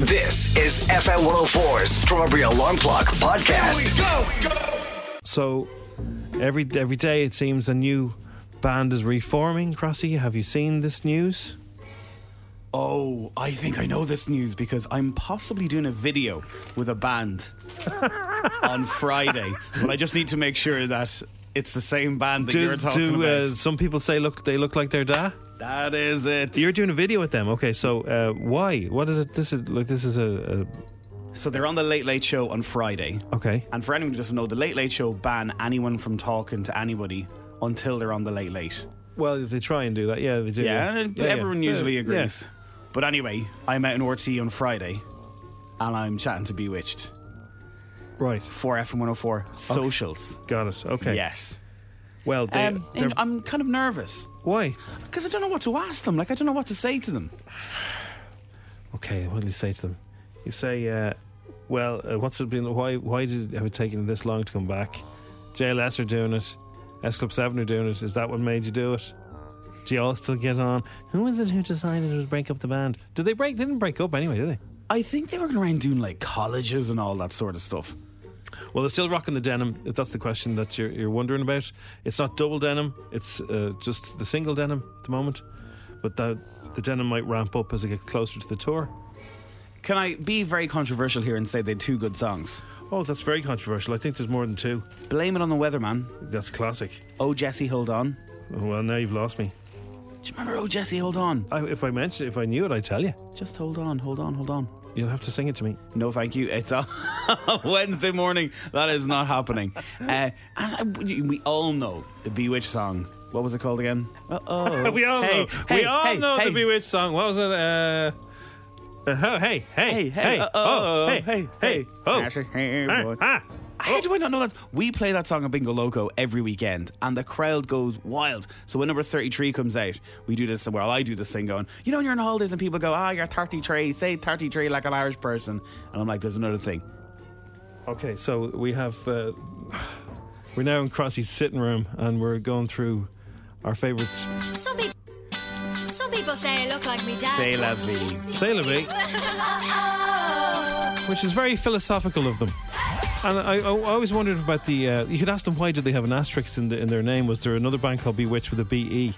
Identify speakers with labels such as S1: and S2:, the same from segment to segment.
S1: This is FM 104's Strawberry Alarm Clock Podcast.
S2: So every every day it seems a new band is reforming. Crossy, have you seen this news?
S3: Oh, I think I know this news because I'm possibly doing a video with a band on Friday, but I just need to make sure that it's the same band that
S2: do
S3: you're talking
S2: do
S3: about.
S2: uh, some people say look they look like their da?
S3: That is it.
S2: You're doing a video with them. Okay, so uh, why? What is it? This is like this is a,
S3: so they're on the Late Late Show on Friday.
S2: okay.
S3: And for anyone who doesn't know, the Late Late Show ban anyone from talking to anybody until they're on the Late Late.
S2: Well, they try and do that. Yeah, they do.
S3: Yeah, and
S2: Yeah, yeah.
S3: everyone usually
S2: Yeah,
S3: agrees. But anyway, I'm out in RTÉ on Friday and I'm chatting to Bewitched.
S2: Right,
S3: for FM 104 socials.
S2: got it. Okay.
S3: Yes.
S2: Well, they,
S3: Um,
S2: they're-
S3: I'm kind of nervous
S2: why?
S3: because I don't know what to ask them. Like, I don't know what to say to them.
S2: Okay, what do you say to them? You say, uh, well, uh, what's it been? Why? Why did it have it taken this long to come back? JLS are doing it. S Club Seven are doing it. Is that what made you do it? Do you all still get on? Who is it who decided to break up the band? Did they break? They didn't break up anyway, did they?
S3: I think they were going around doing like colleges and all that sort of stuff.
S2: Well, they're still rocking the denim. If that's the question that you're, you're wondering about, it's not double denim. It's uh, just the single denim at the moment. But the the denim might ramp up as it gets closer to the tour.
S3: Can I be very controversial here and say they had two good songs?
S2: Oh, that's very controversial. I think there's more than two.
S3: Blame It on the Weatherman.
S2: That's classic.
S3: Oh, Jesse, hold on.
S2: Well, now you've lost me.
S3: Do you remember Oh, Jesse, hold on?
S2: I, if I mentioned, if I knew it, I'd tell you.
S3: Just hold on, hold on, hold on.
S2: You'll have to sing it to me.
S3: No, thank you. It's a Wednesday morning. That is not happening. Uh, and I, we we all know the Bewitched song. What was it called again? Uh-oh.
S2: we all
S3: Hey,
S2: know.
S3: hey,
S2: we all
S3: hey,
S2: know
S3: hey.
S2: the Bewitched song. What was it? Uh, uh, oh, hey, hey,
S3: Hey, hey,
S2: hey,
S3: uh,
S2: oh,
S3: oh,
S2: hey,
S3: hey,
S2: hey, oh,
S3: Hey,
S2: ah, ah.
S3: How do I not know that? We play that song on Bingo Loco every weekend, and the crowd goes wild. So when number 33 comes out, we do this, well, I do this thing going, you know, when you're on holidays and people go, ah, you're 33, say 33 like an Irish person. And I'm like, there's another thing.
S2: Okay, so we have uh, we're now in Crossy's sitting room, and we're going through our favourites.
S4: Some people, some people say I look like me dad.
S3: C'est la vie.
S2: Say la vie, which is very philosophical of them. And I, I always wondered about the. Uh, you could ask them why did they have an asterisk in, the, in their name? Was there another band called Bewitched with a B E?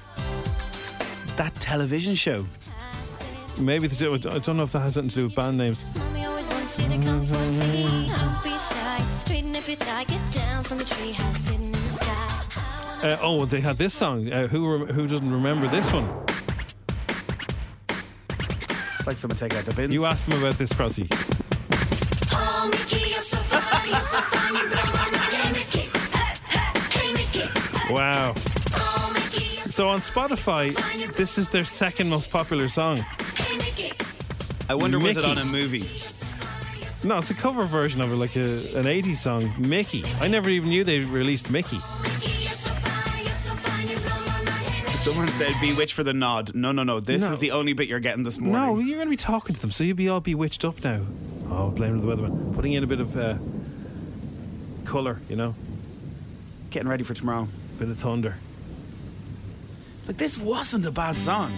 S3: That television show.
S2: Maybe they do, I don't know if that has something to do with band names.
S4: Mommy always wants you to confront me. Don't be shy. Straighten up your tie. Get down from a treehouse sitting in the sky.
S2: Uh, oh, they had this song. Uh, who rem- who doesn't remember this one?
S3: It's like someone take out the bins.
S2: You asked them about this, Crossy. Wow.
S4: Mickey, so
S2: on Spotify, this is their second most popular song.
S3: I wonder was it on a movie?
S2: No, it's a cover version of it, like a, an 80s song, Mickey. I never even knew they released Mickey.
S4: Mickey, you're so fine. You're so fine. You blow my mind. Hey, Mickey.
S3: Someone said bewitched for the nod. No, no, no. This
S2: No.
S3: is the only bit you're getting this morning.
S2: No, you're going to be talking to them, so you'll be all bewitched up now. Oh, blame the weatherman. Putting in a bit of uh, colour, you know,
S3: Getting ready for tomorrow.
S2: bit of thunder.
S3: Like this wasn't a bad song.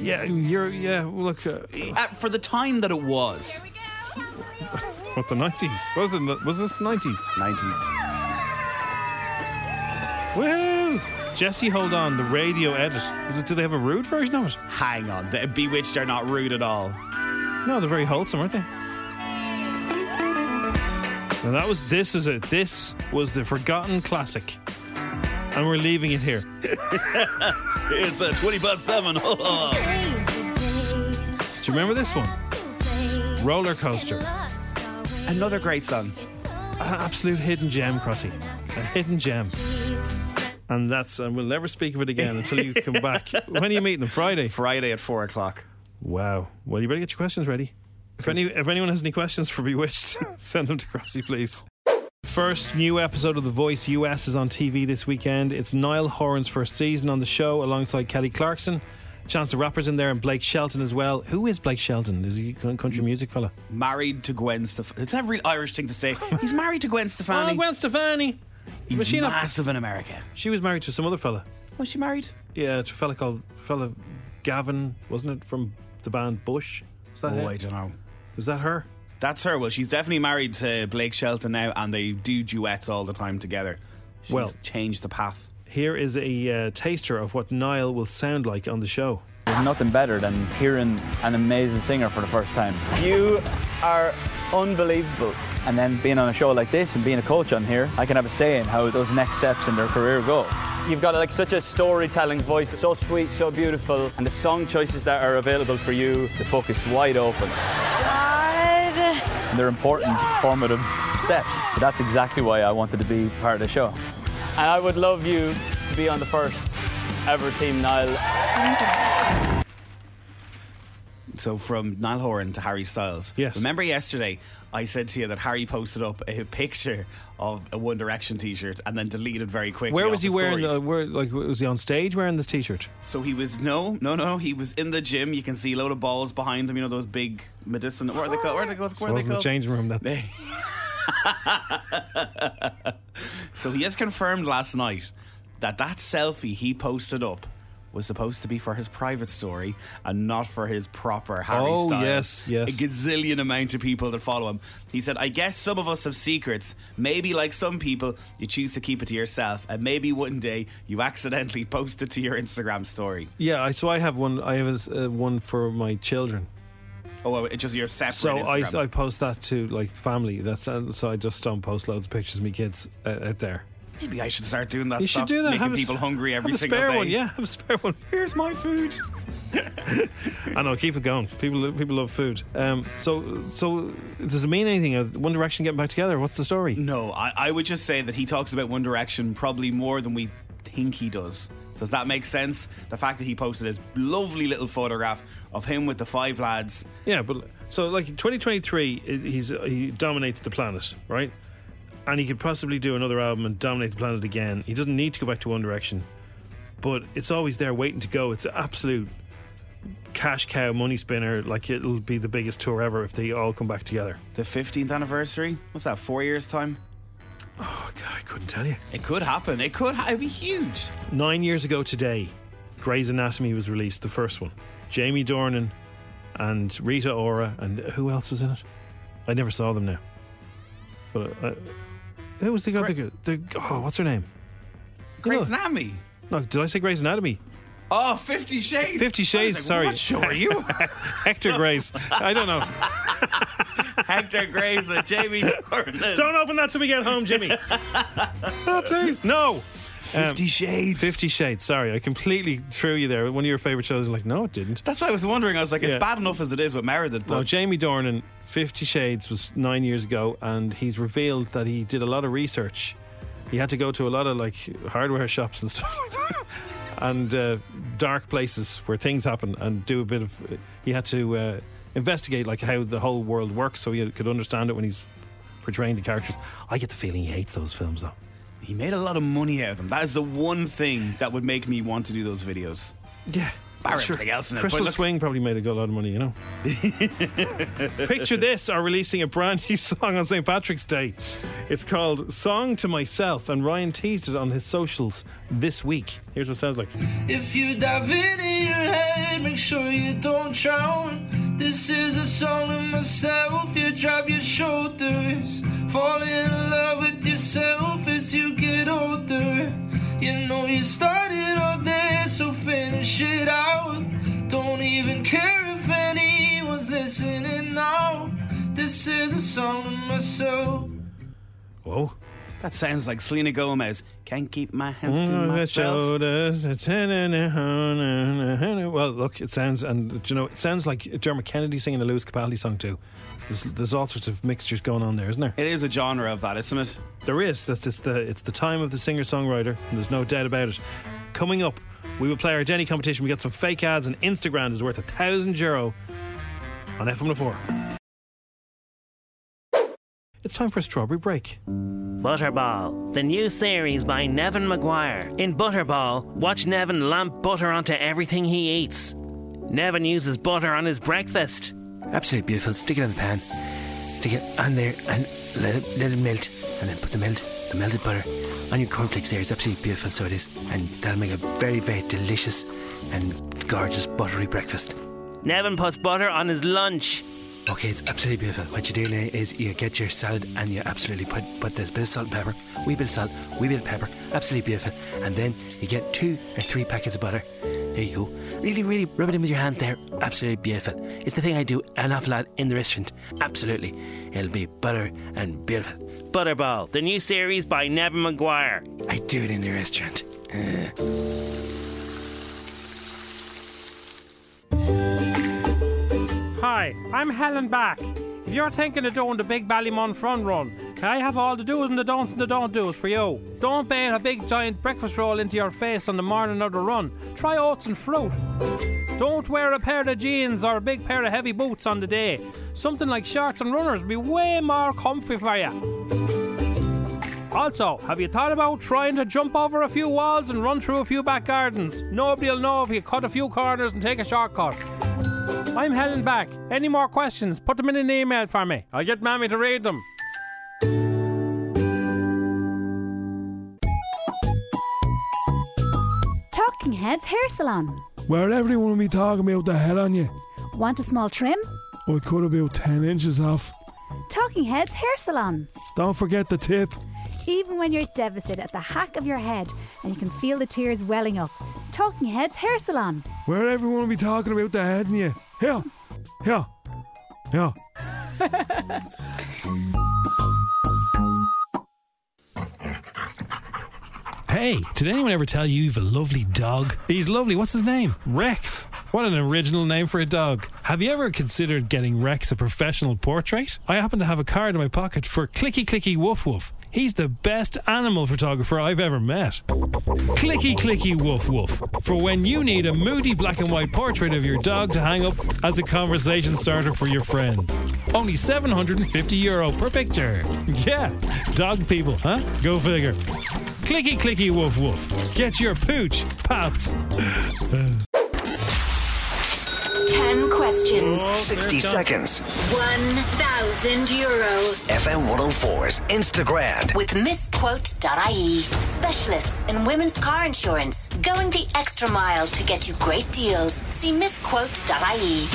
S2: Yeah, you're, yeah, look, uh,
S3: Uh, for the time that it was.
S2: what, the 90s? Was, it, was this 90s?
S3: 90s.
S2: Woo! Jesse, hold on. The radio edit. Is it, do they have a rude version of it?
S3: Hang on, the Bewitched are not rude at all.
S2: No, they're very wholesome, aren't they? And that was this is it. This was the forgotten classic, and we're leaving it here.
S3: It's a 20 past 7.
S2: Do you remember this one? Roller Coaster.
S3: Another great song.
S2: An absolute hidden gem, Crossy. A hidden gem. And that's and we'll never speak of it again until you come back. When are you meeting them? Friday.
S3: Friday at 4 o'clock.
S2: Wow. Well, you better get your questions ready. If, any, if anyone has any questions for Bewitched, send them to Crossy, please. First new episode of The Voice US is on TV this weekend. It's Niall Horan's first season on the show alongside Kelly Clarkson. Chance the Rapper's in there and Blake Shelton as well. Who is Blake Shelton? Is he a country music fella?
S3: Married to Gwen Stefani. It's a real Irish thing to say. He's married to Gwen Stefani.
S2: Oh, Gwen Stefani.
S3: He's
S2: Was she not-
S3: massive in America.
S2: She was married to some other fella.
S3: Was she married?
S2: Yeah, to a fella called fella Gavin, wasn't it, from the band Bush? Was that
S3: Oh,
S2: it?
S3: I don't know.
S2: Was that her?
S3: That's her. Well, she's definitely married to Blake Shelton now, and they do duets all the time together. She's
S2: Well-
S3: changed the path.
S2: Here is a uh, taster of what Niall will sound like on the show.
S5: There's nothing better than hearing an amazing singer for the first time. You are unbelievable. And then being on a show like this and being a coach on here, I can have a say in how those next steps in their career go. You've got like such a storytelling voice, so sweet, so beautiful, and the song choices that are available for you, the book is wide open. And they're important, formative steps. So that's exactly why I wanted to be part of the show. And I would love you to be on the first ever Team Niall
S3: So from Niall Horan to Harry Styles.
S2: Yes.
S3: Remember yesterday I said to you that Harry posted up a picture of a One Direction T-shirt and then deleted very quickly.
S2: Where was he wearing?
S3: stories.
S2: The, where, like, was he on stage wearing this T-shirt?
S3: So he was no, no, no. He was in the gym. You can see a load of balls behind him. You know those big medicinal. What are they called? Where are they called?
S2: So
S3: Where
S2: it
S3: are they
S2: the changing room then.
S3: So he has confirmed last night that that selfie he posted up was supposed to be for his private story and not for his proper Harry
S2: Oh,
S3: Styles.
S2: yes, yes.
S3: A gazillion amount of people that follow him. He said, I guess some of us have secrets. Maybe like some people, you choose to keep it to yourself, and maybe one day you accidentally post it to your Instagram story.
S2: Yeah, I, so I have one. I have a, uh, one for my children.
S3: Oh, it's just your separate
S2: So I,
S3: Instagram.
S2: I post that to like family. That's uh, so I just don't post loads of pictures of my kids uh, out there.
S3: Maybe I should start doing that.
S2: You should do that.
S3: Making
S2: Have a-
S3: people hungry every
S2: have a
S3: single
S2: spare
S3: day.
S2: one. Yeah, have a spare one. Here's my food. I know. Keep it going. People people love food. Um. So so does it mean anything? Uh, One Direction getting back together? What's the story?
S3: No, I, I would just say that he talks about One Direction probably more than we think he does. Does that make sense? The fact that he posted his lovely little photograph of him with the five lads.
S2: Yeah, but so like 2023, i- he's he dominates the planet, right? And he could possibly do another album and dominate the planet again. He doesn't need to go back to One Direction, but it's always there waiting to go. It's an absolute cash cow, money spinner. Like it'll be the biggest tour ever if they all come back together.
S3: The 15th anniversary? What's that, four years' time?
S2: Oh God, I couldn't tell you.
S3: It could happen. It could ha- it'd be huge.
S2: Nine years ago today, Grey's Anatomy was released, the first one. Jamie Dornan and Rita Ora, and who else was in it? I never saw them now. But uh, who was the guy? The, the, oh, what's her name?
S3: Grey's Anatomy.
S2: No, did I say Grey's Anatomy?
S3: Oh, Fifty Shades.
S2: Fifty Shades.
S3: like,
S2: sorry,
S3: What show are you?
S2: Hector Grey's. I don't know.
S3: Hector Graves with Jamie Dornan.
S2: Don't open that till we get home, Jimmy. oh, please, no.
S3: Fifty Shades.
S2: Fifty Shades. Sorry, I completely threw you there. One of your favorite shows. I'm like, no, it didn't.
S3: That's what I was wondering. I was like, it's bad enough as it is with Meredith,
S2: No, Jamie Dornan, Fifty Shades was nine years ago, and he's revealed that he did a lot of research. He had to go to a lot of like hardware shops and stuff like that, and uh, dark places where things happen, and do a bit of. He had to uh, investigate like how the whole world works, so he could understand it when he's portraying the characters. I get the feeling he hates those films, though.
S3: He made a lot of money out of them. That is the one thing that would make me want to do those videos.
S2: Yeah.
S3: Bar everything else in it.
S2: Crystal
S3: But look-
S2: Swing probably made a good lot of money, you know. Picture this are releasing a brand new song on St. Patrick's Day. It's called Song to Myself, and Ryan teased it on his socials this week. Here's what it sounds like.
S6: If you dive in in your head, make sure you don't drown. This is a song to myself. You drop your shoulders. Fall in love with yourself as you get older. You know you started all this, so finish it out. Don't even care if anyone's listening now. This is a song to myself.
S2: Whoa.
S3: That sounds like Selena Gomez. Can't keep my hands to
S2: Mm,
S3: myself.
S2: shoulders. Uh, uh, uh, well, look, it sounds, and you know, it sounds like Dermot Kennedy singing the Lewis Capaldi song too. There's, there's all sorts of mixtures going on there, isn't there?
S3: It is a genre of that, isn't it?
S2: There is. That's it's the it's the time of the singer songwriter, and there's no doubt about it. Coming up, we will play our Jenny competition. We got some fake ads, and Instagram is worth a thousand euro on FM4. It's time for a strawberry break.
S7: Butterball, the new series by Neven Maguire. In Butterball, watch Neven lamp butter onto everything he eats. Neven uses butter on his breakfast.
S8: Absolutely beautiful. Stick it in the pan. Stick it on there and let it let it melt. And then put the melt the melted butter on your cornflakes there. It's absolutely beautiful, so it is. And that'll make a very, very delicious and gorgeous buttery breakfast.
S7: Neven puts butter on his lunch.
S8: Okay, it's absolutely beautiful. What you do now is you get your salad and you absolutely put put this bit of salt and pepper, wee bit of salt, wee bit of pepper, absolutely beautiful. And then you get two or three packets of butter. There you go. Really, really rub it in with your hands there. Absolutely beautiful. It's the thing I do an awful lot in the restaurant. Absolutely. It'll be butter and beautiful.
S7: Butterball, the new series by Neven Maguire.
S8: I do it in the restaurant. Uh,
S9: Hi, I'm Helen Back. If you're thinking of doing the big Ballymun front run, I have all the do's and the don'ts and the don't do's for you. Don't bait a big giant breakfast roll into your face on the morning of the run. Try oats and fruit. Don't wear a pair of jeans or a big pair of heavy boots on the day. Something like shorts and runners will be way more comfy for you. Also, have you thought about trying to jump over a few walls and run through a few back gardens? Nobody'll know if you cut a few corners and take a shortcut. I'm Helen Back. Any more questions? Put them in an email for me. I'll get Mammy to read them.
S10: Talking Heads Hair Salon.
S11: Where everyone will be talking about the head on you.
S10: Want a small trim?
S11: I cut about 10 inches off.
S10: Talking Heads Hair Salon.
S11: Don't forget the tip.
S10: Even when you're devastated at the hack of your head and you can feel the tears welling up. Talking Heads Hair Salon.
S11: Where everyone will be talking about the head on you. Here. Here. Here.
S2: Hey, did anyone ever tell you you've a lovely dog? He's lovely. What's his name? Rex. What an original name for a dog. Have you ever considered getting Rex a professional portrait? I happen to have a card in my pocket for Clicky Clicky Woof Woof. He's the best animal photographer I've ever met. Clicky Clicky Woof Woof. For when you need a moody black and white portrait of your dog to hang up as a conversation starter for your friends. Only 750 euro per picture. Yeah, dog people, huh? Go figure. Clicky Clicky Woof Woof. Get your pooch popped.
S12: 10 questions.
S1: 60 seconds.
S12: 1,000 euro.
S1: FM 104's Instagram.
S12: With misquote.ie. Specialists in women's car insurance. Going the extra mile to get you great deals. See misquote.ie.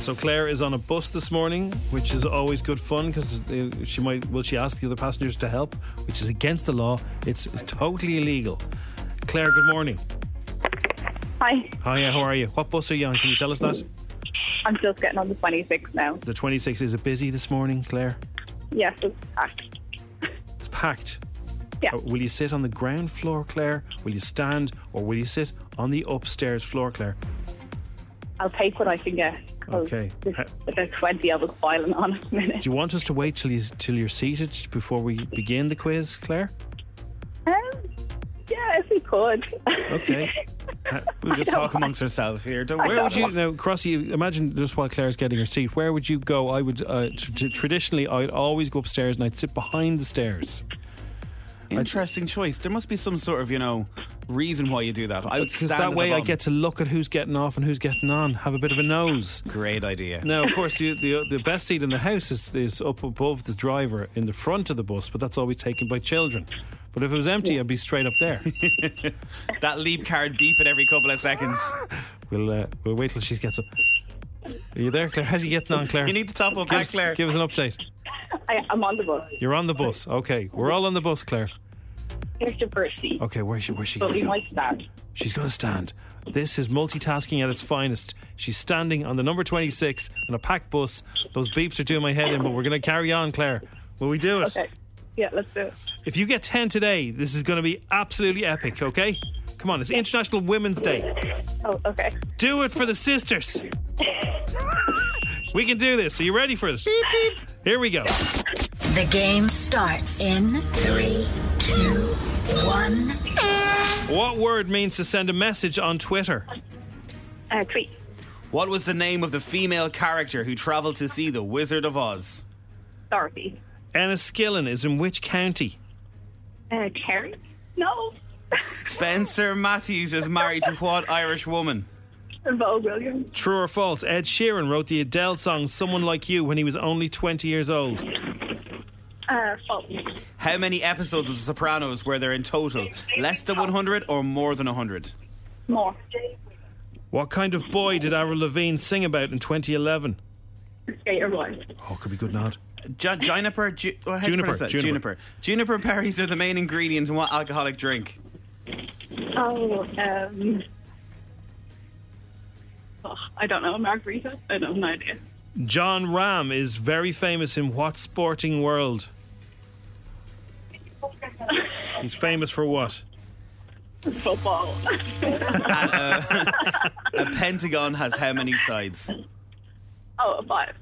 S2: So Claire is on a bus this morning, which is always good fun because she might. Will she ask the other passengers to help? Which is against the law. It's totally illegal. Claire, good morning.
S13: Hi,
S2: Hiya, how are you? What bus are you on? Can you tell us that?
S13: I'm just getting on the 26 now.
S2: The 26 is it busy this morning, Claire?
S13: Yes, it's packed.
S2: It's packed.
S13: Yeah.
S2: Uh, Will you sit on the ground floor, Claire? Will you stand, or will you sit on the upstairs floor, Claire?
S13: I'll take what I can get. 'cause
S2: Okay.
S13: There's
S2: Ha-
S13: about 20 of us filing on at the minute.
S2: Do you want us to wait till you till you're seated before we begin the quiz, Claire?
S13: Um, yeah, if we could.
S2: Okay.
S3: We'll just talk amongst ourselves here. Don't
S2: Where would you now, Crossy? you- Imagine just while Claire's getting her seat. Where would you go? I would uh, tr- tr- traditionally I'd always go upstairs and I'd sit behind the stairs.
S3: Interesting choice. There must be some sort of, you know, reason why you do that. I would
S2: Because
S3: stand
S2: that
S3: the
S2: way I
S3: bottom.
S2: get to look at who's getting off and who's getting on. Have a bit of a nose.
S3: Great idea.
S2: Now, of course, the, the the best seat in the house is, is up above the driver in the front of the bus, but that's always taken by children. But if it was empty, I'd be straight up there.
S3: that leap card beep at every couple of seconds.
S2: we'll uh, we'll wait till she gets up. Are you there, Claire? How How's you getting on, Claire?
S3: You need to top up
S2: give
S3: that,
S2: us,
S3: Claire.
S2: Give us an update.
S13: I, I'm on the bus.
S2: You're on the bus. Okay, we're all on the bus, Claire.
S13: Here's the first seat.
S2: Okay, where's she? Where's she
S13: But
S2: going
S13: we
S2: go?
S13: might stand.
S2: She's going to stand. This is multitasking at its finest. She's standing on the number 26 in a packed bus. Those beeps are doing my head in, but we're going to carry on, Claire. Will we do it?
S13: Okay. Yeah, let's do it.
S2: If you get 10 today, this is going to be absolutely epic, okay? Come on, it's International Women's Day.
S13: Oh, okay.
S2: Do it for the sisters. we can do this. Are you ready for this? Beep, beep. Here we go.
S12: The game starts in three, two, one.
S2: What word means to send a message on Twitter?
S13: Uh, tweet.
S3: What was the name of the female character who travelled to see the Wizard of Oz?
S13: Dorothy.
S2: Enniskillen is in which county?
S13: Uh, Terry? No.
S3: Spencer Matthews is married to what Irish woman?
S13: Vogue Williams.
S2: True or false? Ed Sheeran wrote the Adele song Someone Like You when he was only 20 years old.
S13: Uh, false.
S3: How many episodes of The Sopranos were there in total? Less than 100 or more than 100?
S13: More.
S2: What kind of boy did Avril Lavigne sing about in 2011?
S13: Skater boy.
S2: Oh, could be good nod.
S3: Ju- juniper? Ju- oh, how'd
S2: Juniper, juniper.
S3: Juniper. Juniper berries are the main ingredient in what alcoholic drink?
S13: Oh, um. Oh, I don't know. Margarita? I don't have no idea.
S2: Jon Rahm is very famous in what sporting world? He's famous for what?
S13: Football.
S3: A pentagon has how many sides?
S13: oh, a five.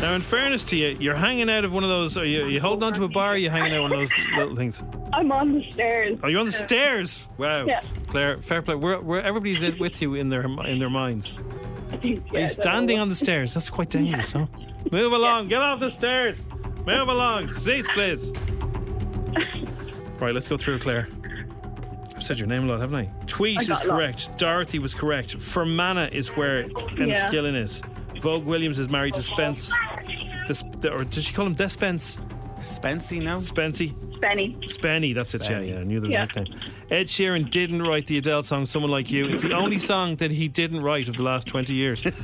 S2: Now, in fairness to you, you're hanging out of one of those. Are you, are you holding onto a bar? Or are you hanging out one of those little things?
S13: I'm on the stairs.
S2: Oh, you're on the
S13: Uh,
S2: stairs. Wow,
S13: Yeah.
S2: Claire, fair play. We're, we're, everybody's in- with you in their in their minds. Are
S13: yeah,
S2: you standing on the stairs? That's quite dangerous, huh? Move along. Get off the stairs. Move along. Seats, please. Right, let's go through, Claire. I've said your name a lot, haven't I? Tweet
S13: I
S2: is
S13: got a lot.
S2: correct. Dorothy was correct. Fermanagh is where Enniskillen is. Vogue Williams is married to Spence. This, or did she call him Despence?
S3: Spency, now?
S2: Spency.
S13: Benny.
S2: Spenny, that's it, yeah,
S3: Spenny.
S2: yeah. I knew there was
S13: Yeah.
S2: a nickname. Ed Sheeran didn't write the Adele song Someone Like You. It's the only song that he didn't write of the last 20 years.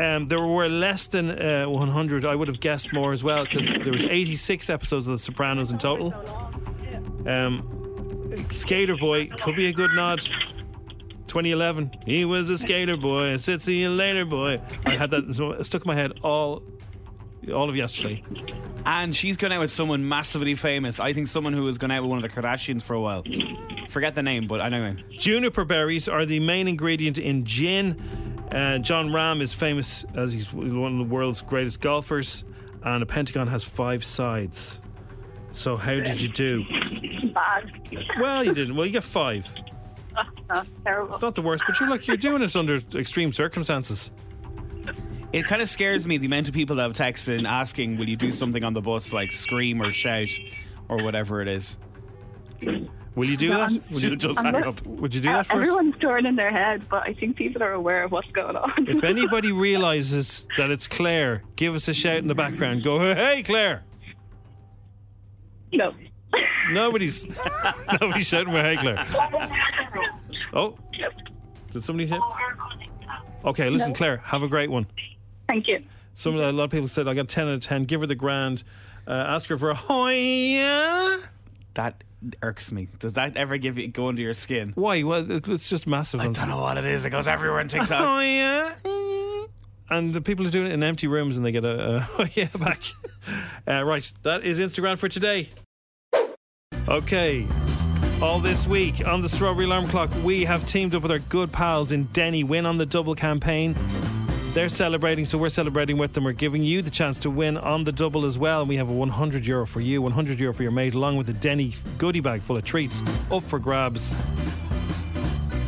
S2: um, there were less than uh, 100. I would have guessed more as well because there was 86 episodes of The Sopranos in total. Um, Skater Boy could be a good nod. 2011. He was a skater boy. I said, "See you later, boy." I had that stuck in my head all, all of yesterday.
S3: And she's gone out with someone massively famous. I think someone who has gone out with one of the Kardashians for a while. Forget the name, but I know him.
S2: Juniper berries are the main ingredient in gin. Uh, Jon Rahm is famous as he's one of the world's greatest golfers, and a pentagon has five sides. So how did you do?
S13: Bad.
S2: Well, you didn't. Well, you got five.
S13: Oh, terrible.
S2: It's not the worst, but you're like you're doing it under extreme circumstances.
S3: It kind of scares me the amount of people that have texted in asking, "Will you do something on the bus, like scream or shout, or whatever it is?"
S2: Will you do
S13: No,
S2: that?
S13: I'm-
S2: Would you,
S3: just
S13: I'm not-
S3: up.
S2: would you do
S13: Uh,
S2: that for us?
S13: everyone's turning their head, but I think people are aware of what's going on.
S2: If anybody realizes that it's Claire, give us a shout in the background. Go, hey, Claire.
S13: no.
S2: Nobody's nobody's shouting with hey, Claire. Oh, did somebody hit? Okay, listen,
S13: No.
S2: Claire, have a great one.
S13: Thank you.
S2: Some a lot of people said I got ten out of ten. Give her the grand. Uh, ask her for a hoya.
S3: That irks me. Does that ever give you go under your skin?
S2: Why? Well, it- it's just massive.
S3: I don't know what it is. It goes everywhere on TikTok.
S2: Oh yeah. And the people are doing it in empty rooms and they get a, a oh yeah back. Uh, right, that is Instagram for today. Okay. All this week on the Strawberry Alarm Clock, we have teamed up with our good pals in Denny Win on the Double campaign. They're celebrating, so we're celebrating with them. We're giving you the chance to win on the double as well. And we have a 100 euro for you, 100 euro for your mate, along with a Denny goodie bag full of treats up for grabs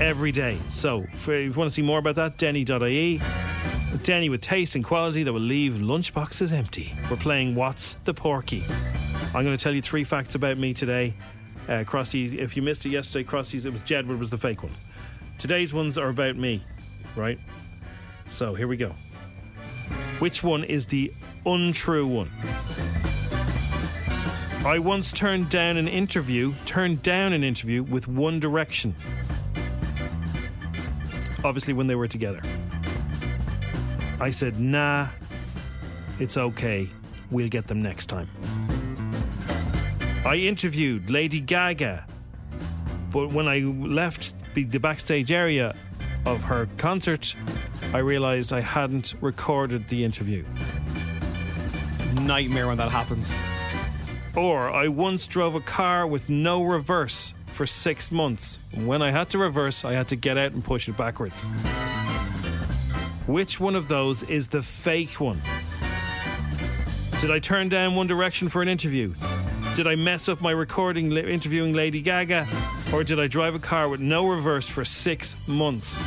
S2: every day. So, if you want to see more about that, denny.ie. Denny with taste and quality that will leave lunchboxes empty. We're playing What's the Porky. I'm going to tell you three facts about me today. Uh, if you missed it yesterday, Crossy's, it was Jedward was the fake one. Today's ones are about me, right? So here we go. Which one is the untrue one? I once turned down an interview, turned down an interview with One Direction. obviously when they were together. I said, nah, it's okay. We'll get them next time. I interviewed Lady Gaga, but when I left the, the backstage area of her concert, I realized I hadn't recorded the interview.
S3: Nightmare when that happens.
S2: Or I once drove a car with no reverse for six months. When I had to reverse, I had to get out and push it backwards. Which one of those is the fake one? Did I turn down One Direction for an interview? Did I mess up my recording interviewing Lady Gaga? Or did I drive a car with no reverse for six months?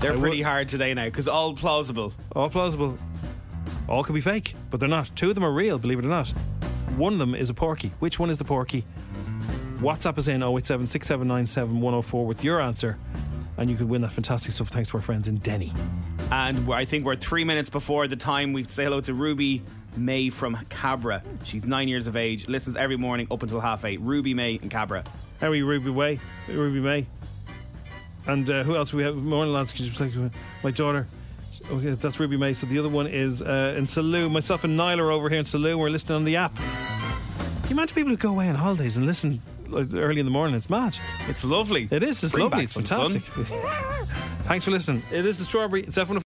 S3: They're
S2: I
S3: pretty
S2: would-
S3: hard today now because all plausible.
S2: All plausible. All could be fake, but they're not. Two of them are real, believe it or not. One of them is a porky. Which one is the porky? WhatsApp is in 087 6797 104 with your answer, and you could win that fantastic stuff thanks to our friends in Denny.
S3: And I think we're three minutes before the time we say hello to Ruby May from Cabra. She's nine years of age, listens every morning up until half eight. Ruby May and Cabra.
S2: How are you, Ruby Way? Ruby May. And uh, who else we have? Morning, lads. Could you just like my daughter? Okay, that's Ruby May. So the other one is uh, in Salou. Myself and Niall are over here in Salou. We're listening on the app. Can you imagine people who go away on holidays and listen like, early in the morning? It's mad.
S3: It's lovely.
S2: It is. It's
S3: Bring
S2: lovely. It's fantastic. Thanks for listening. It is the strawberry. It's F1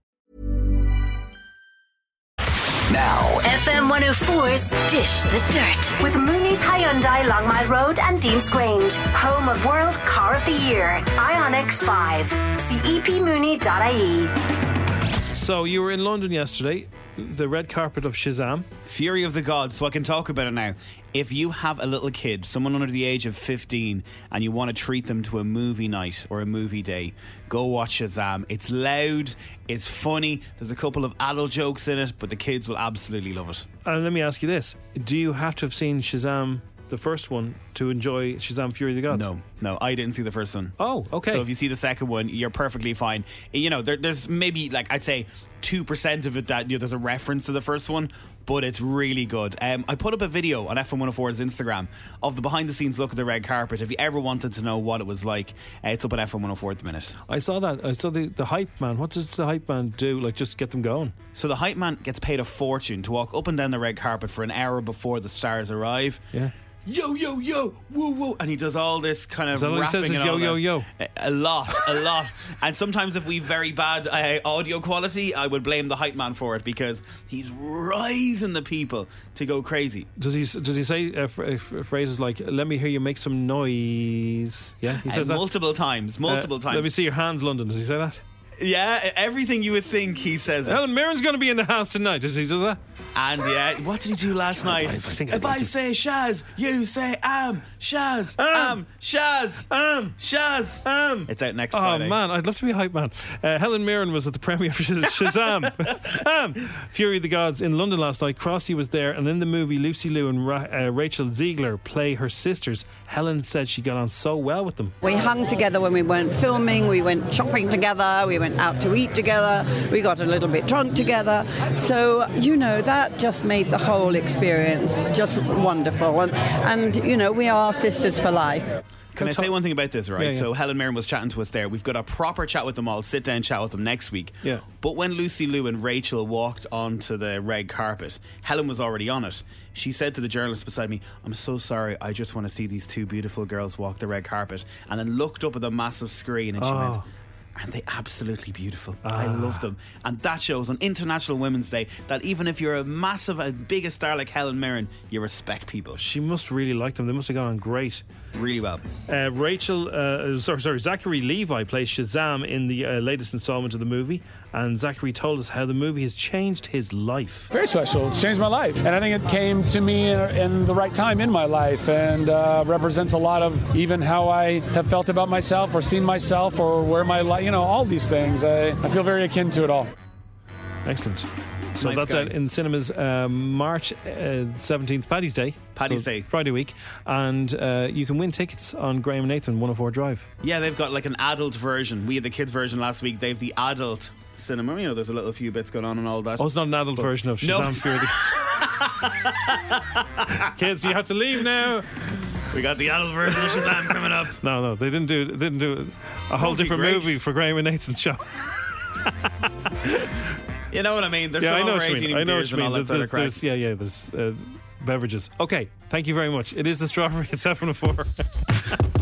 S1: Now,
S12: FM 104's Dish the Dirt. With Mooney's Hyundai Long Mile Road and Deansgrange, home of World Car of the Year, Ioniq 5. See E epmooney.ie.
S2: So you were in London yesterday, the red carpet of Shazam.
S3: Fury of the Gods, so I can talk about it now. If you have a little kid, someone under the age of 15, and you want to treat them to a movie night or a movie day, go watch Shazam. It's loud, it's funny, there's a couple of adult jokes in it, but the kids will absolutely love it.
S2: And let me ask you this: Do you have to have seen Shazam, the first one, to enjoy Shazam: Fury of the Gods?
S3: No, no, I didn't see the first one.
S2: Oh, okay.
S3: So if you see the second one, you're perfectly fine. You know, there, there's maybe like I'd say two percent of it that you know, there's a reference to the first one, but it's really good. Um, I put up a video on FM104's Instagram of the behind the scenes look at the red carpet. If you ever wanted to know what it was like, uh, it's up on FM104 at the minute.
S2: I saw that. I saw the, the hype man. What does the hype man do? Like, just get them going?
S3: So the hype man gets paid a fortune to walk up and down the red carpet for an hour before the stars arrive.
S2: Yeah.
S3: Yo yo yo, woo woo, and he does all this kind of
S2: Is that he
S3: rapping
S2: says
S3: and
S2: yo, yo, yo?
S3: A- A lot, a lot, and sometimes if we very bad uh, audio quality, I would blame the hype man for it because he's rising the people to go crazy.
S2: Does he does he say uh, phr- uh, phrases like "Let me hear you make some noise"? Yeah, he
S3: Uh,
S2: says that
S3: multiple times, multiple
S2: Uh,
S3: times.
S2: Let me see your hands, London. Does he say that?
S3: Yeah, everything you would think he says. It.
S2: Helen Mirren's going to be in the house tonight. Does he do that?
S3: And yeah, what did he do last night?
S2: I think
S3: if
S2: I
S3: say Shaz, you say am Shaz, am Shaz,
S2: am
S3: Shaz,
S2: am.
S3: It's out next
S2: Oh
S3: Friday.
S2: Oh man, I'd love to be a hype man. Uh, Helen Mirren was at the premiere of Shaz- Shazam, um, Fury of the Gods in London last night. Crossy was there, and in the movie, Lucy Liu and Ra- uh, Rachel Zegler play her sisters. Helen said she got on so well with them.
S14: We hung together when we weren't filming, we went shopping together, we went out to eat together, we got a little bit drunk together. So, you know, that just made the whole experience just wonderful. And, and you know, we are sisters for life.
S3: Can I say one thing about this, right?
S2: Yeah, yeah.
S3: So Helen Mirren was chatting to us there. We've got a proper chat with them all, sit down chat with them next week.
S2: Yeah.
S3: But when Lucy Liu and Rachel walked onto the red carpet, Helen was already on it. She said to the journalist beside me, I'm so sorry, I just want to see these two beautiful girls walk the red carpet. And then looked up at the massive screen and she
S2: Oh.
S3: went, Aren't they absolutely beautiful? I
S2: Ah.
S3: love them. And that shows on International Women's Day that even if you're a massive, a big a star like Helen Mirren, you respect people.
S2: She must really like them. They must have gone on great.
S3: Really well.
S2: Uh, Rachel, uh, sorry, sorry, Zachary Levi plays Shazam in the uh, latest installment of the movie, and Zachary told us how the movie has changed his life.
S15: Very special. It's changed my life. And I think it came to me in, in the right time in my life and uh, represents a lot of even how I have felt about myself or seen myself or where my life, you know, all these things. I, I feel very akin to it all.
S2: Excellent. So
S3: Nice
S2: that's
S3: guy.
S2: out in cinemas um, March uh, seventeenth, Paddy's Day.
S3: Paddy's
S2: So
S3: Day.
S2: Friday week, and uh, you can win tickets on Graham and Nathan 104 Drive.
S3: Yeah, they've got like an adult version. We had the kids version last week. They have the adult cinema. You know, there's a little few bits going on and all that.
S2: Oh, it's not an adult
S3: But-
S2: version of
S3: No.
S2: Shazam the Kids, you have to leave now.
S3: We got the adult version of Shazam coming up.
S2: No, no, they didn't do didn't do a whole different
S3: great.
S2: movie for Graham and Nathan's show.
S3: You know what I mean? There's
S2: yeah, I know what you mean. I know what you mean.
S3: all that
S2: There's, there's, yeah, yeah. There's uh, beverages. Okay, thank you very much. It is the strawberry at seven and four.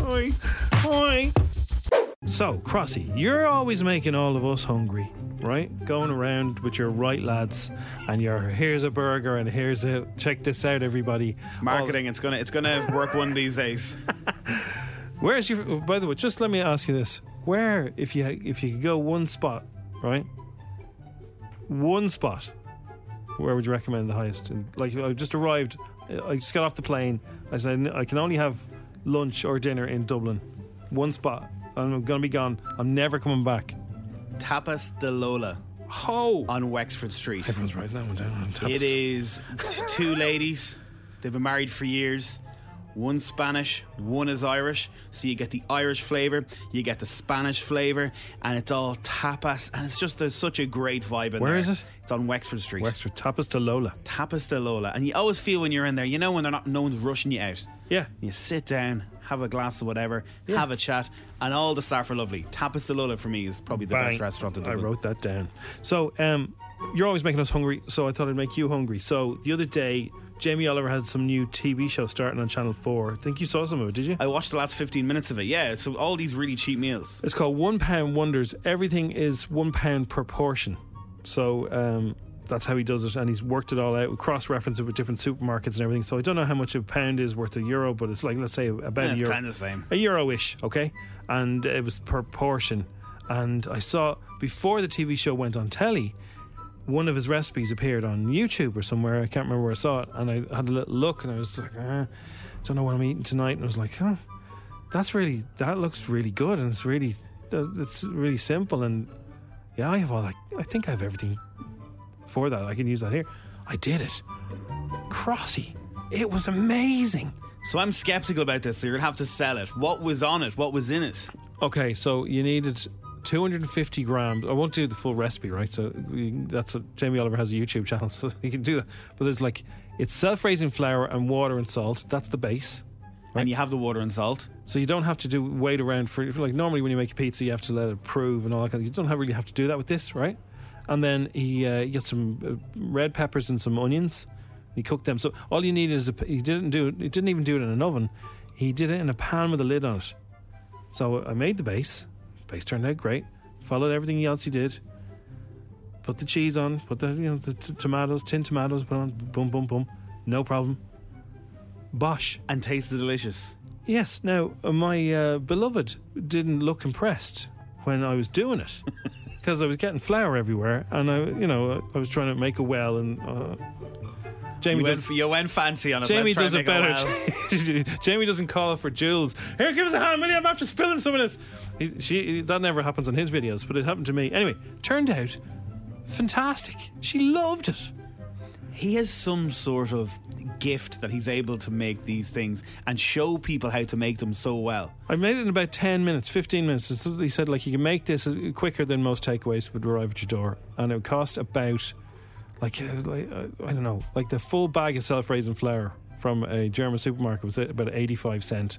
S2: Oi, oi. So, Crossy, you're always making all of us hungry, right? Going around with your right lads, and your here's a burger and here's a check this out, everybody.
S3: Marketing, it's gonna it's gonna work one these days.
S2: Where's your? By the way, just let me ask you this: Where, if you if you could go one spot, right? One spot. Where would you recommend the highest? And like, I just arrived. I just got off the plane. I said I can only have lunch or dinner in Dublin. One spot. I'm gonna be gone. I'm never coming back.
S3: Tapas de Lola.
S2: Oh,
S3: on Wexford Street.
S2: Everyone's writing that one down. Tapas
S3: It is t- two ladies. They've been married for years. One Spanish, one is Irish. So you get the Irish flavour, you get the Spanish flavour, and it's all tapas. And it's just there's such a great vibe in
S2: Where
S3: there.
S2: is it?
S3: It's on Wexford Street.
S2: Wexford Tapas de Lola.
S3: Tapas de Lola. And you always feel when you're in there, you know when they're not no one's rushing you out.
S2: Yeah.
S3: You sit down, have a glass of whatever, have a chat, and all the staff are lovely. Tapas de Lola for me is probably the
S2: Bang.
S3: best restaurant in
S2: I
S3: Dublin.
S2: wrote that down. So, um, you're always making us hungry, so I thought I'd make you hungry. So, the other day, Jamie Oliver had some new TV show starting on Channel 4. I think you saw some of it, did you?
S3: I watched the last 15 minutes of it, yeah. So all these really cheap meals.
S2: It's called One Pound Wonders. Everything is one pound per portion. So, um, that's how he does it, and he's worked it all out. We cross reference it with different supermarkets and everything. So I don't know how much a pound is worth a euro, but it's like let's say about
S3: Yeah,
S2: a euro,
S3: kinda the same.
S2: a euro-ish, okay? And it was per portion. And I saw before the TV show went on telly, one of his recipes appeared on YouTube or somewhere. I can't remember where I saw it, and I had a little look, and I was like, uh, don't know what I'm eating tonight, and I was like, huh, that's really that looks really good, and it's really it's really simple, and yeah, I have all that. I think I have everything for that. I can use that here. I did it, Crossy. It was amazing.
S3: So I'm skeptical about this, so you're going to have to sell it. What was on it? What was in it?
S2: Okay, so you needed 250 grams. I won't do the full recipe, right? So that's what Jamie Oliver has a YouTube channel, so you can do that. But there's like it's self-raising flour and water and salt. That's the base.
S3: And you have the water and salt.
S2: So you don't have to do wait around for, like normally when you make a pizza, you have to let it prove and all that. Kind of, you don't have, really have to do that with this, right? And then he uh, got some uh, red peppers and some onions. He cooked them. So all you need is a, he didn't do it. He didn't even do it in an oven. He did it in a pan with a lid on it. So I made the base. Base turned out great. Followed everything else he did. Put the cheese on. Put the you know the t- tomatoes, tin tomatoes. Put on. Boom, boom, boom. No problem. Bosh.
S3: And tasted delicious.
S2: Yes. Now, uh, my uh, beloved didn't look impressed when I was doing it because I was getting flour everywhere, and I, you know, I was trying to make a well, and uh, Jamie
S3: you,
S2: does.
S3: went, you went fancy on it.
S2: Jamie does it better. Jamie doesn't call for Jules. Here, give us a hand, will you? I'm after spilling some of this. He, she, that never happens on his videos, but it happened to me. Anyway, turned out fantastic. She loved it.
S3: He has some sort of gift that he's able to make these things and show people how to make them so well.
S2: I made it in about 10 minutes, 15 minutes. He said, like, you can make this quicker than most takeaways would arrive at your door. And it would cost about, like, uh, like uh, I don't know, like the full bag of self raising flour from a German supermarket was about 85 cent.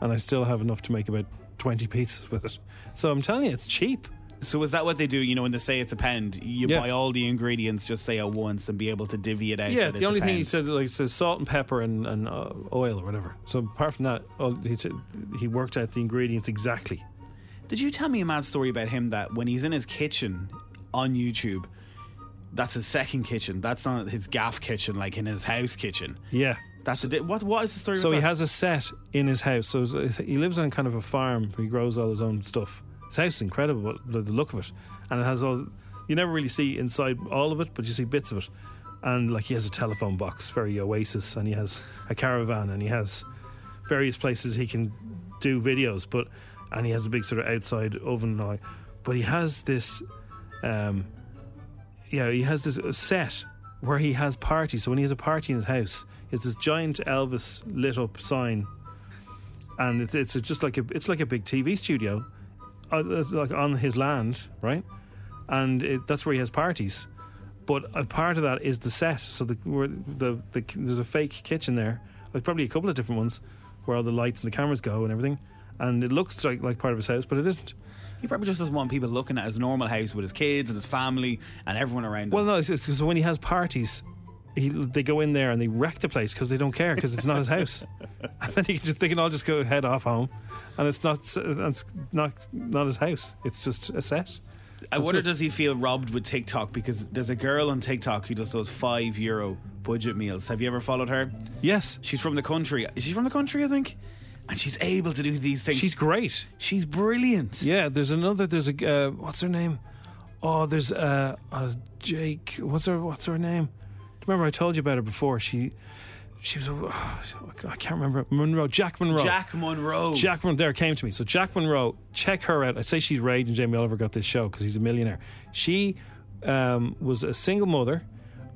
S2: and I still have enough to make about twenty pizzas with it. So I'm telling you, it's cheap.
S3: So is that what they do? You know, when they say it's a pound, you
S2: Yeah.
S3: buy all the ingredients, just say at once, and be able to divvy it out.
S2: Yeah, the only thing he said like so salt and pepper and, and uh, oil or whatever. So apart from that, all, he said he worked out the ingredients exactly.
S3: Did you tell me a mad story about him that when he's in his kitchen on YouTube, that's his second kitchen. That's not his gaff kitchen, like in his house kitchen.
S2: Yeah.
S3: That's a di- what? What is the story?
S2: So he has a set in his house. So he lives on kind of a farm. He grows all his own stuff. His house is incredible, but the, the look of it, and it has all. You never really see inside all of it, but you see bits of it. And like he has a telephone box, very Oasis, and he has a caravan, and he has various places he can do videos. But and he has a big sort of outside oven now. But he has this, um, yeah, he has this set where he has parties. So when he has a party in his house, it's this giant Elvis lit up sign, and it's, it's just like a it's like a big TV studio, uh, like on his land, right? And it, that's where he has parties. But a part of that is the set. So the, the, the there's a fake kitchen there. There's probably a couple of different ones where all the lights and the cameras go and everything. And it looks like, like part of his house, but it isn't.
S3: He probably just doesn't want people looking at his normal house with his kids and his family and everyone around him.
S2: Well, no, it's, it's, so when he has parties, he, they go in there and they wreck the place because they don't care because it's not his house. and then he can just they can all just go head off home, and it's not it's not not his house. It's just a set.
S3: I wonder does he feel robbed with TikTok because there's a girl on TikTok who does those five euro budget meals. Have you ever followed her?
S2: Yes.
S3: She's from the country. Is she from the country? I think. And she's able to do these things.
S2: She's great.
S3: She's brilliant.
S2: Yeah, there's another. There's a uh, what's her name? Oh, there's uh, uh Jake. What's her What's her name? Remember I told you about her before. She she was I can't remember Monroe. Jack Monroe.
S3: Jack Monroe.
S2: Jack Monroe there came to me. So Jack Monroe, check her out. I say she's raging. Jamie Oliver got this show because he's a millionaire. She um, was a single mother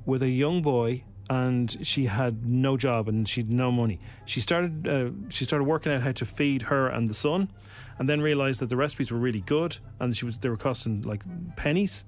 S2: with a young boy, and she had no job and she had no money. She started uh, she started working out how to feed her and the son, and then realized that the recipes were really good and she was they were costing like pennies.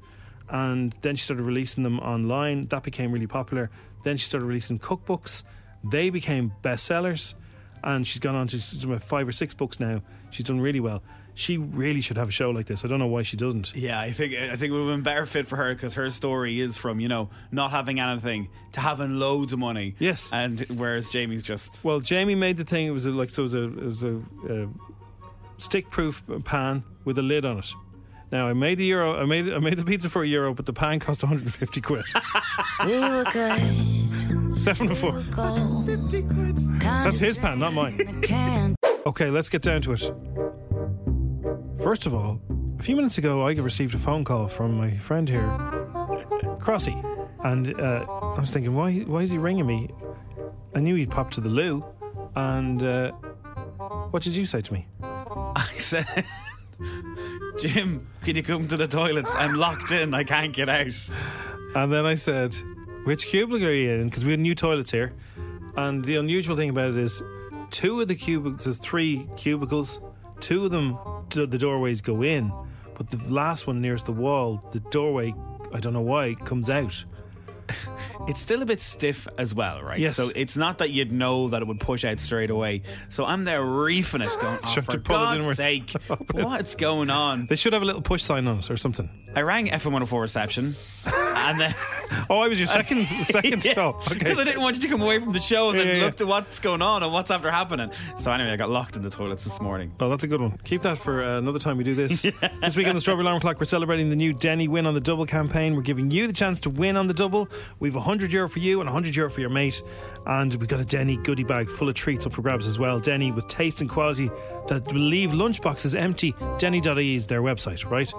S2: And then she started releasing them online. That became really popular. Then she started releasing cookbooks. They became bestsellers and she's gone on to she's about five or six books now. She's done really well. She really should have a show like this. I don't know why she doesn't.
S3: Yeah, I think I think it would have been better fit for her because her story is from you know not having anything to having loads of money.
S2: Yes,
S3: and whereas Jamie's just
S2: Well, Jamie made the thing. It was a, like so. It was a, it was a, uh stick-proof pan with a lid on it. Now I made the euro. I made I made the pizza for a euro, but the pan cost 150 quid.
S4: We were good.
S2: Seven to four. That's his pan, not mine. Okay, let's get down to it. First of all, a few minutes ago, I received a phone call from my friend here, Crossy, and uh, I was thinking, why why is he ringing me? I knew he'd popped to the loo, and uh, what did you say to me?
S3: I said, Jim, can you come to the toilets? I'm locked in. I can't get out.
S2: And then I said, which cubicle are you in? Because we had new toilets here. And the unusual thing about it is, two of the cubicles, there's three cubicles, two of them, the doorways go in, but the last one nearest the wall, the doorway, I don't know why, comes out.
S3: It's still a bit stiff as well, right?
S2: Yes.
S3: So it's not that you'd know that it would push out straight away. So I'm there reefing it, going, oh, for
S2: to pull it
S3: God's sake, what's going on?
S2: They should have a little push sign on it or something.
S3: I rang FM104 reception, and then
S2: oh, I was your second second call. Okay.
S3: Because I didn't want you to come away from the show and
S2: Yeah,
S3: then
S2: yeah, yeah.
S3: look at what's going on and what's after happening. So anyway, I got locked in the toilets this morning.
S2: Oh, that's a good one. Keep that for uh, another time we do this. This week on the Strawberry Alarm Clock, we're celebrating the new Denny Win on the Double campaign. We're giving you the chance to win on the double. We've 100 euro for you and 100 euro for your mate. And we've got a Denny goodie bag full of treats up for grabs as well. Denny with taste and quality that will leave lunchboxes empty. Denny.ie is their website, right?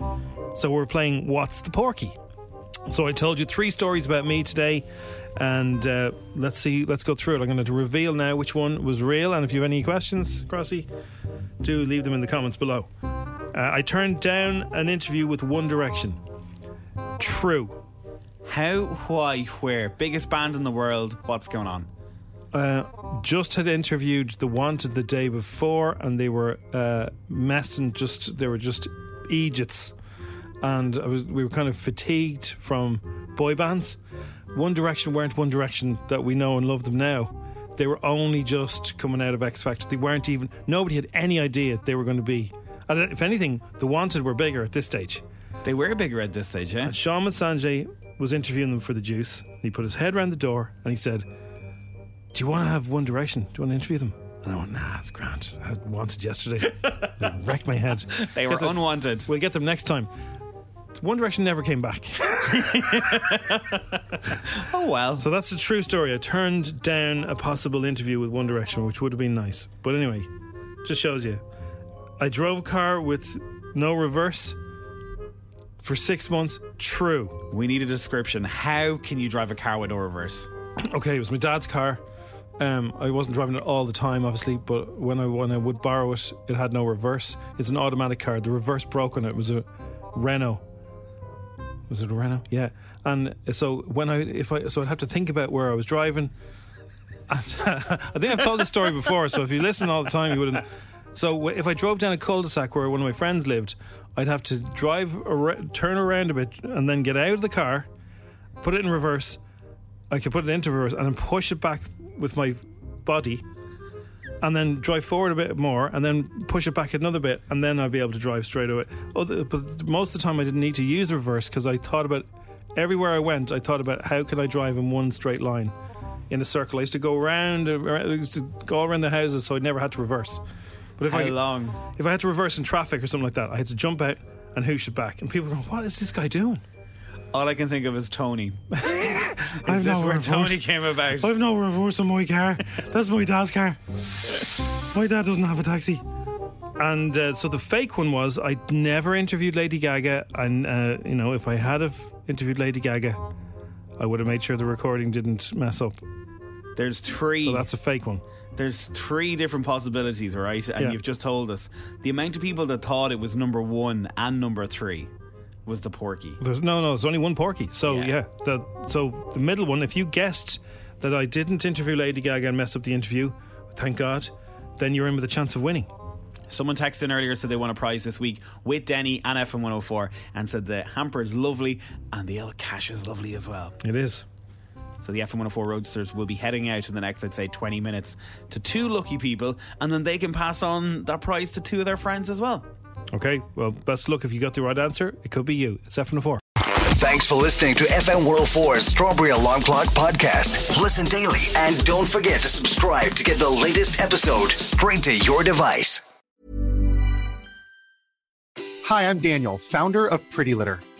S2: So we're playing What's the Porky? So I told you three stories about me today, and uh, let's see, let's go through it. I'm going to reveal now which one was real, and if you have any questions, Crossy, do leave them in the comments below. Uh, I turned down an interview with One Direction. True.
S3: How, why, where? Biggest band in the world. What's going on?
S2: Uh, just had interviewed the Wanted the day before, and they were uh, messed and just they were just idiots, and I was we were kind of fatigued from boy bands. One Direction weren't One Direction that we know and love them now. They were only just coming out of X Factor. They weren't even. Nobody had any idea they were going to be. And if anything, the Wanted were bigger at this stage.
S3: They were bigger at this stage, yeah.
S2: And Sean Sanjay was interviewing them for the Juice. He put his head around the door and he said, "Do you want to have One Direction? Do you want to interview them?" And I went, "Nah, it's grand. I wanted yesterday. they wrecked my head.
S3: They were unwanted.
S2: We'll get them next time." One Direction never came back.
S3: oh well.
S2: So that's a true story. I turned down a possible interview with One Direction, which would have been nice. But anyway, just shows you. I drove a car with no reverse for six months. True.
S3: We need a description. How can you drive a car with no reverse?
S2: Okay, it was my dad's car. Um, I wasn't driving it all the time, obviously, but when I when I would borrow it, it had no reverse. It's an automatic car. The reverse broke on it. It was a Renault. Was it a Renault? Yeah. And so when I if I so I'd have to think about where I was driving. And, I think I've told this story before. So if you listen all the time, you wouldn't. So if I drove down a cul-de-sac where one of my friends lived, I'd have to drive, ar- turn around a bit, and then get out of the car, put it in reverse. I could put it into reverse and then push it back with my body, and then drive forward a bit more, and then push it back another bit, and then I'd be able to drive straight away. Oh, Other, but most of the time, I didn't need to use reverse because I thought about everywhere I went. I thought about how can I drive in one straight line, in a circle. I used to go around, uh, around I used to go around the houses, so I never had to reverse. But if
S3: How
S2: I
S3: long?
S2: if I had to reverse in traffic or something like that, I had to jump out and hoosh it back, and people go, "What is this guy doing?"
S3: All I can think of is Tony. is
S2: I've
S3: this
S2: no
S3: where
S2: reverse.
S3: Tony came about?
S2: I've no reverse on my car. That's my dad's car. My dad doesn't have a taxi. And uh, so the fake one was I never interviewed Lady Gaga, and uh, you know if I had have interviewed Lady Gaga, I would have made sure the recording didn't mess up.
S3: There's three.
S2: So that's a fake one.
S3: There's three different possibilities, right? And
S2: Yeah.
S3: you've just told us the amount of people that thought it was number one and number three was the Porky.
S2: There's, no, no, there's only one Porky. So yeah, the, so the middle one. If you guessed that I didn't interview Lady Gaga and mess up the interview, thank God, then you're in with a chance of winning.
S3: Someone texted in earlier said they won a prize this week with Denny and FM 104 and said the hamper is lovely and the El Cash is lovely as well.
S2: It is.
S3: So the FM 104 Roadsters will be heading out in the next, I'd say, 20 minutes to two lucky people and then they can pass on that prize to two of their friends as well.
S2: Okay, well, best of luck if you got the right answer. It could be you. It's F104.
S1: Thanks for listening to FM 104's Strawberry Alarm Clock podcast. Listen daily and don't forget to subscribe to get the latest episode straight to your device.
S16: Hi, I'm Daniel, founder of Pretty Litter.